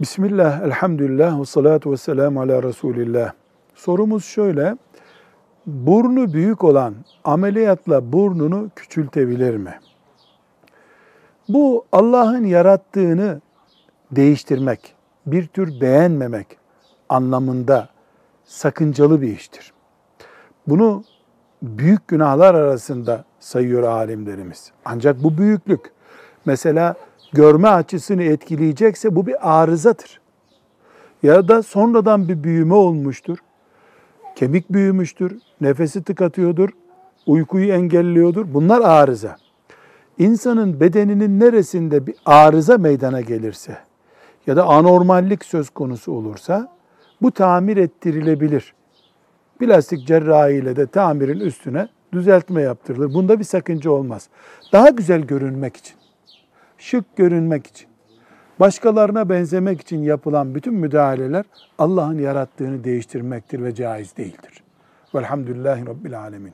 Bismillah, elhamdülillah, ve salatu ve selamu ala Resulillah. Sorumuz şöyle, burnu büyük olan ameliyatla burnunu küçültebilir mi? Bu Allah'ın yarattığını değiştirmek, bir tür beğenmemek anlamında sakıncalı bir iştir. Bunu büyük günahlar arasında sayıyor alimlerimiz. Ancak bu büyüklük mesela görme açısını etkileyecekse bu bir arızadır. Ya da sonradan bir büyüme olmuştur. Kemik büyümüştür, nefesi tıkatıyordur, uykuyu engelliyordur. Bunlar arıza. İnsanın bedeninin neresinde bir arıza meydana gelirse ya da anormallik söz konusu olursa bu tamir ettirilebilir. Plastik cerrahi ile de tamirin üstüne düzeltme yaptırılır. Bunda bir sakınca olmaz. Daha güzel görünmek için, şık görünmek için, başkalarına benzemek için yapılan bütün müdahaleler Allah'ın yarattığını değiştirmektir ve caiz değildir. Velhamdülillahi Rabbil Alemin.